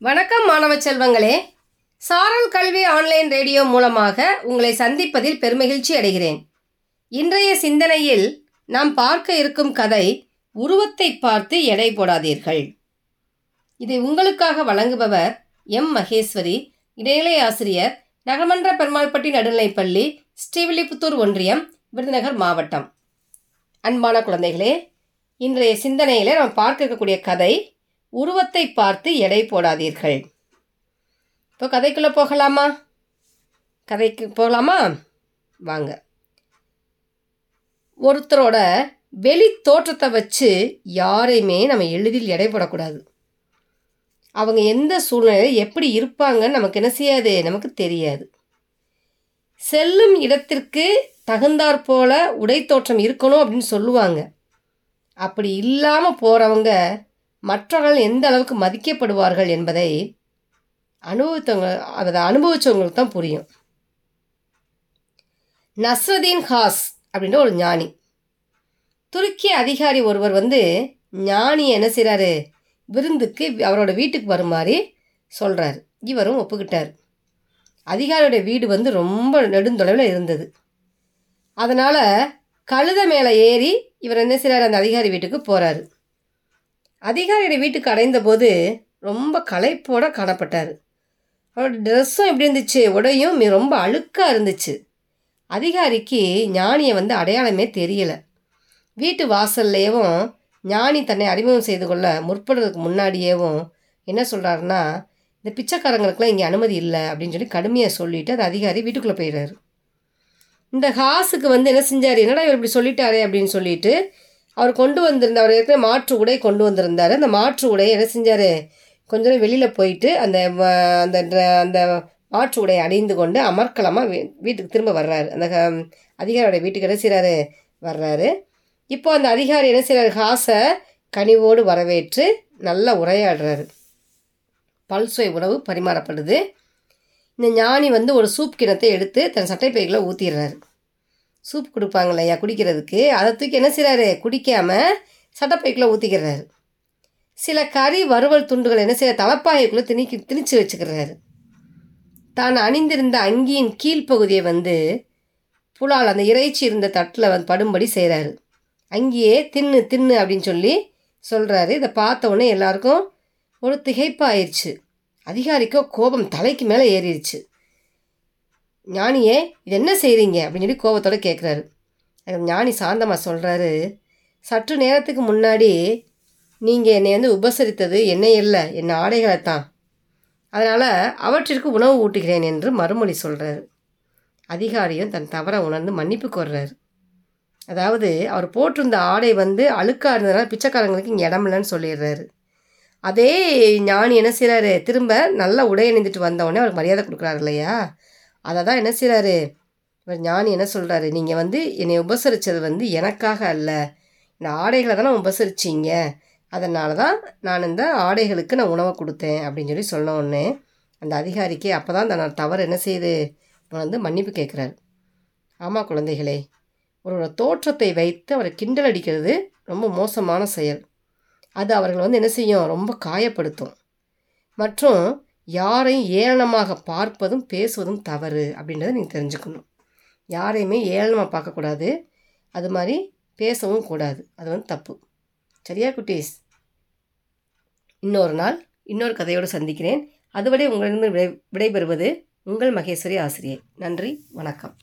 வணக்கம் மாணவ செல்வங்களே. சாரல் கல்வி ஆன்லைன் ரேடியோ மூலமாக உங்களை சந்திப்பதில் பெருமகிழ்ச்சி அடைகிறேன். இன்றைய சிந்தனையில் நாம் பார்க்க இருக்கும் கதை உருவத்தை பார்த்து எடை போடாதீர்கள். இதை உங்களுக்காக வழங்குபவர் எம். மகேஸ்வரி இடைநிலை ஆசிரியர் நகர்மன்ற பெருமாள்பட்டி நடுநிலைப்பள்ளி ஸ்ரீவில்லிபுத்தூர் ஒன்றியம் விருதுநகர் மாவட்டம். அன்பான குழந்தைகளே இன்றைய சிந்தனையில் நாம் பார்க்க இருக்கக்கூடிய கதை உருவத்தை பார்த்து எடை போடாதீர்கள். இப்போ கதைக்குள்ளே போகலாமா? கதைக்கு போகலாமா? வாங்க. ஒருத்தரோட வெளி தோற்றத்தை வச்சு யாரையுமே நம்ம எளிதில் எடை போடக்கூடாது. அவங்க எந்த சூழ்நிலையில் எப்படி இருப்பாங்கன்னு நமக்கு என்ன செய்யாது? நமக்கு தெரியாது. செல்லும் இடத்திற்கு தகுந்தாற் போல உடை தோற்றம் இருக்கணும் அப்படின்னு சொல்லுவாங்க. அப்படி இல்லாமல் போகிறவங்க மற்றவர்கள் எந்த அளவுக்கு மதிக்கப்படுவார்கள் என்பதை அனுபவித்தவங்க அதை அனுபவித்தவங்களுக்கு தான் புரியும். நஸ்ரதீன் ஹாஸ் அப்படின்ற ஒரு ஞானி. துருக்கிய அதிகாரி ஒருவர் வந்து ஞானி என்ன செய்கிறாரு விருந்துக்கு அவரோட வீட்டுக்கு வருமாறு சொல்கிறாரு இவரும் ஒப்புக்கிட்டார். அதிகாரியோட வீடு வந்து ரொம்ப நெடுந்தொலைவில் இருந்தது. அதனால் கழுத மேலே ஏறி இவர் என்ன செய்கிறார் அந்த அதிகாரி வீட்டுக்கு போகிறாரு அதிகாரியோட வீட்டுக்கு அடைந்தபோது ரொம்ப களைப்போட காணப்பட்டார். அவரோட ட்ரெஸ்ஸும் எப்படி இருந்துச்சு உடையும் ரொம்ப அழுக்காக இருந்துச்சு. அதிகாரிக்கு ஞானியை வந்து அடையாளமே தெரியலை. வீட்டு வாசல்லையவும் ஞானி தன்னை அறிமுகம் செய்து கொள்ள முற்படுறதுக்கு முன்னாடியேவும் என்ன சொல்கிறாருன்னா இந்த பிச்சைக்காரங்களுக்குலாம் இங்கே அனுமதி இல்லை அப்படின்னு சொல்லி கடுமையாக சொல்லிவிட்டு அந்த அதிகாரி வீட்டுக்குள்ளே போயிடுறாரு. இந்த ஹாஸுக்கு வந்து என்ன செஞ்சார்? என்னடா இவர் இப்படி சொல்லிட்டாரே? அப்படின்னு சொல்லிட்டு அவர் கொண்டு வந்திருந்த அவர் ஏற்கனவே மாற்று உடை கொண்டு வந்திருந்தார். அந்த மாற்று உடையை என்ன செஞ்சார்? கொஞ்ச நேரம் வெளியில் போயிட்டு அந்த வ- அந்த அந்த மாற்று உடையை அணிந்து கொண்டு அமர்க்கலமாக வீ வீட்டுக்கு திரும்ப வர்றாரு. அந்த க- அதிகாரியோட வீட்டுக்கு என்ன செய்கிறாரு வர்றாரு. இப்போ அந்த அதிகாரி என்ன செய்கிறாரு காசை கனிவோடு வரவேற்று நல்லா உரையாடுறாரு. பல்சுவை உணவு பரிமாறப்படுது. இந்த ஞானி வந்து ஒரு சூப் கிணத்தை எடுத்து தன் சட்டைப்பைகளை ஊற்றிடுறாரு சூப் கொடுப்பாங்க இல்லையா குடிக்கிறதுக்கு? அதை தூக்கி என்ன செய்கிறாரு குடிக்காமல் சட்டப்பைக்குள்ளே ஊற்றிக்கிறாரு சில கறி வறுவல் துண்டுகள் என்ன செய்ய தலைப்பாகைக்குள்ளே திணிக்கி திணிச்சு வச்சுக்கிறாரு. தான் அணிந்திருந்த அங்கியின் கீழ்ப்பகுதியை வந்து புலால் அந்த இறைச்சி இருந்த தட்டில் வந்து படும்படி செய்கிறாரு அங்கேயே தின்னு தின்னு அப்படின்னு சொல்லி சொல்கிறாரு இதை பார்த்த உடனே எல்லாருக்கும் ஒரு திகைப்பாயிடுச்சு அதிகாரிக்கோ கோபம் தலைக்கு மேலே ஏறிடுச்சு ஞானியே இது என்ன செய்கிறீங்க அப்படின்னு சொல்லி கோபத்தோடு கேட்குறாரு அதுக்கு ஞானி சாந்தமாக சொல்கிறாரு சற்று நேரத்துக்கு முன்னாடி நீங்கள் என்னை வந்து உபசரித்தது என்னை இல்லை என் ஆடைகளை தான் அதனால் அவற்றிற்கு உணவு ஊட்டுகிறேன் என்று மறுமொழி சொல்கிறாரு அதிகாரியும் தன் தவறை உணர்ந்து மன்னிப்பு கோர்றாரு. அதாவது அவர் போட்டிருந்த ஆடை வந்து அழுக்காக இருந்ததுனால பிச்சைக்காரங்களுக்கு இங்கே இடம் இல்லைன்னு சொல்லிடுறாரு. அதே ஞானி என்ன செய்கிறாரு திரும்ப நல்ல உடை அணிந்துட்டு வந்த உடனே அவருக்கு மரியாதை கொடுக்குறாரு இல்லையா? அதை தான் என்ன செய்கிறாரு இவர் ஞானி என்ன சொல்கிறாரு நீங்கள் வந்து என்னை உபசரித்தது வந்து எனக்காக அல்ல. இந்த ஆடைகளை தானே உபசரிச்சிங்க. அதனால தான் நான் இந்த ஆடைகளுக்கு நான் உணவை கொடுத்தேன் அப்படின்னு சொல்லி சொன்ன உடனே அந்த அதிகாரிக்கு அப்போ தான் தன்னோட தவறு என்ன செய்யுது வந்து மன்னிப்பு கேட்குறாரு. ஆமாம் குழந்தைகளே ஒருவரோட தோற்றத்தை வைத்து அவரை கிண்டல் அடிக்கிறது ரொம்ப மோசமான செயல். அது அவர்கள் வந்து என்ன செய்யும்? ரொம்ப காயப்படுத்தும். மற்றும் யாரையும் ஏளனமாக பார்ப்பதும் பேசுவதும் தவறு அப்படின்றத நீங்கள் தெரிஞ்சுக்கணும். யாரையுமே ஏளனமாக பார்க்கக்கூடாது. அது மாதிரி பேசவும் கூடாது. அது வந்து தப்பு. சரியா குட்டீஸ்? இன்னொரு நாள் இன்னொரு கதையோடு சந்திக்கிறேன். அதுவரை உங்களிடம் விடை விடைபெறுவது உங்கள் மகேஸ்வரி ஆசிரியை. நன்றி வணக்கம்.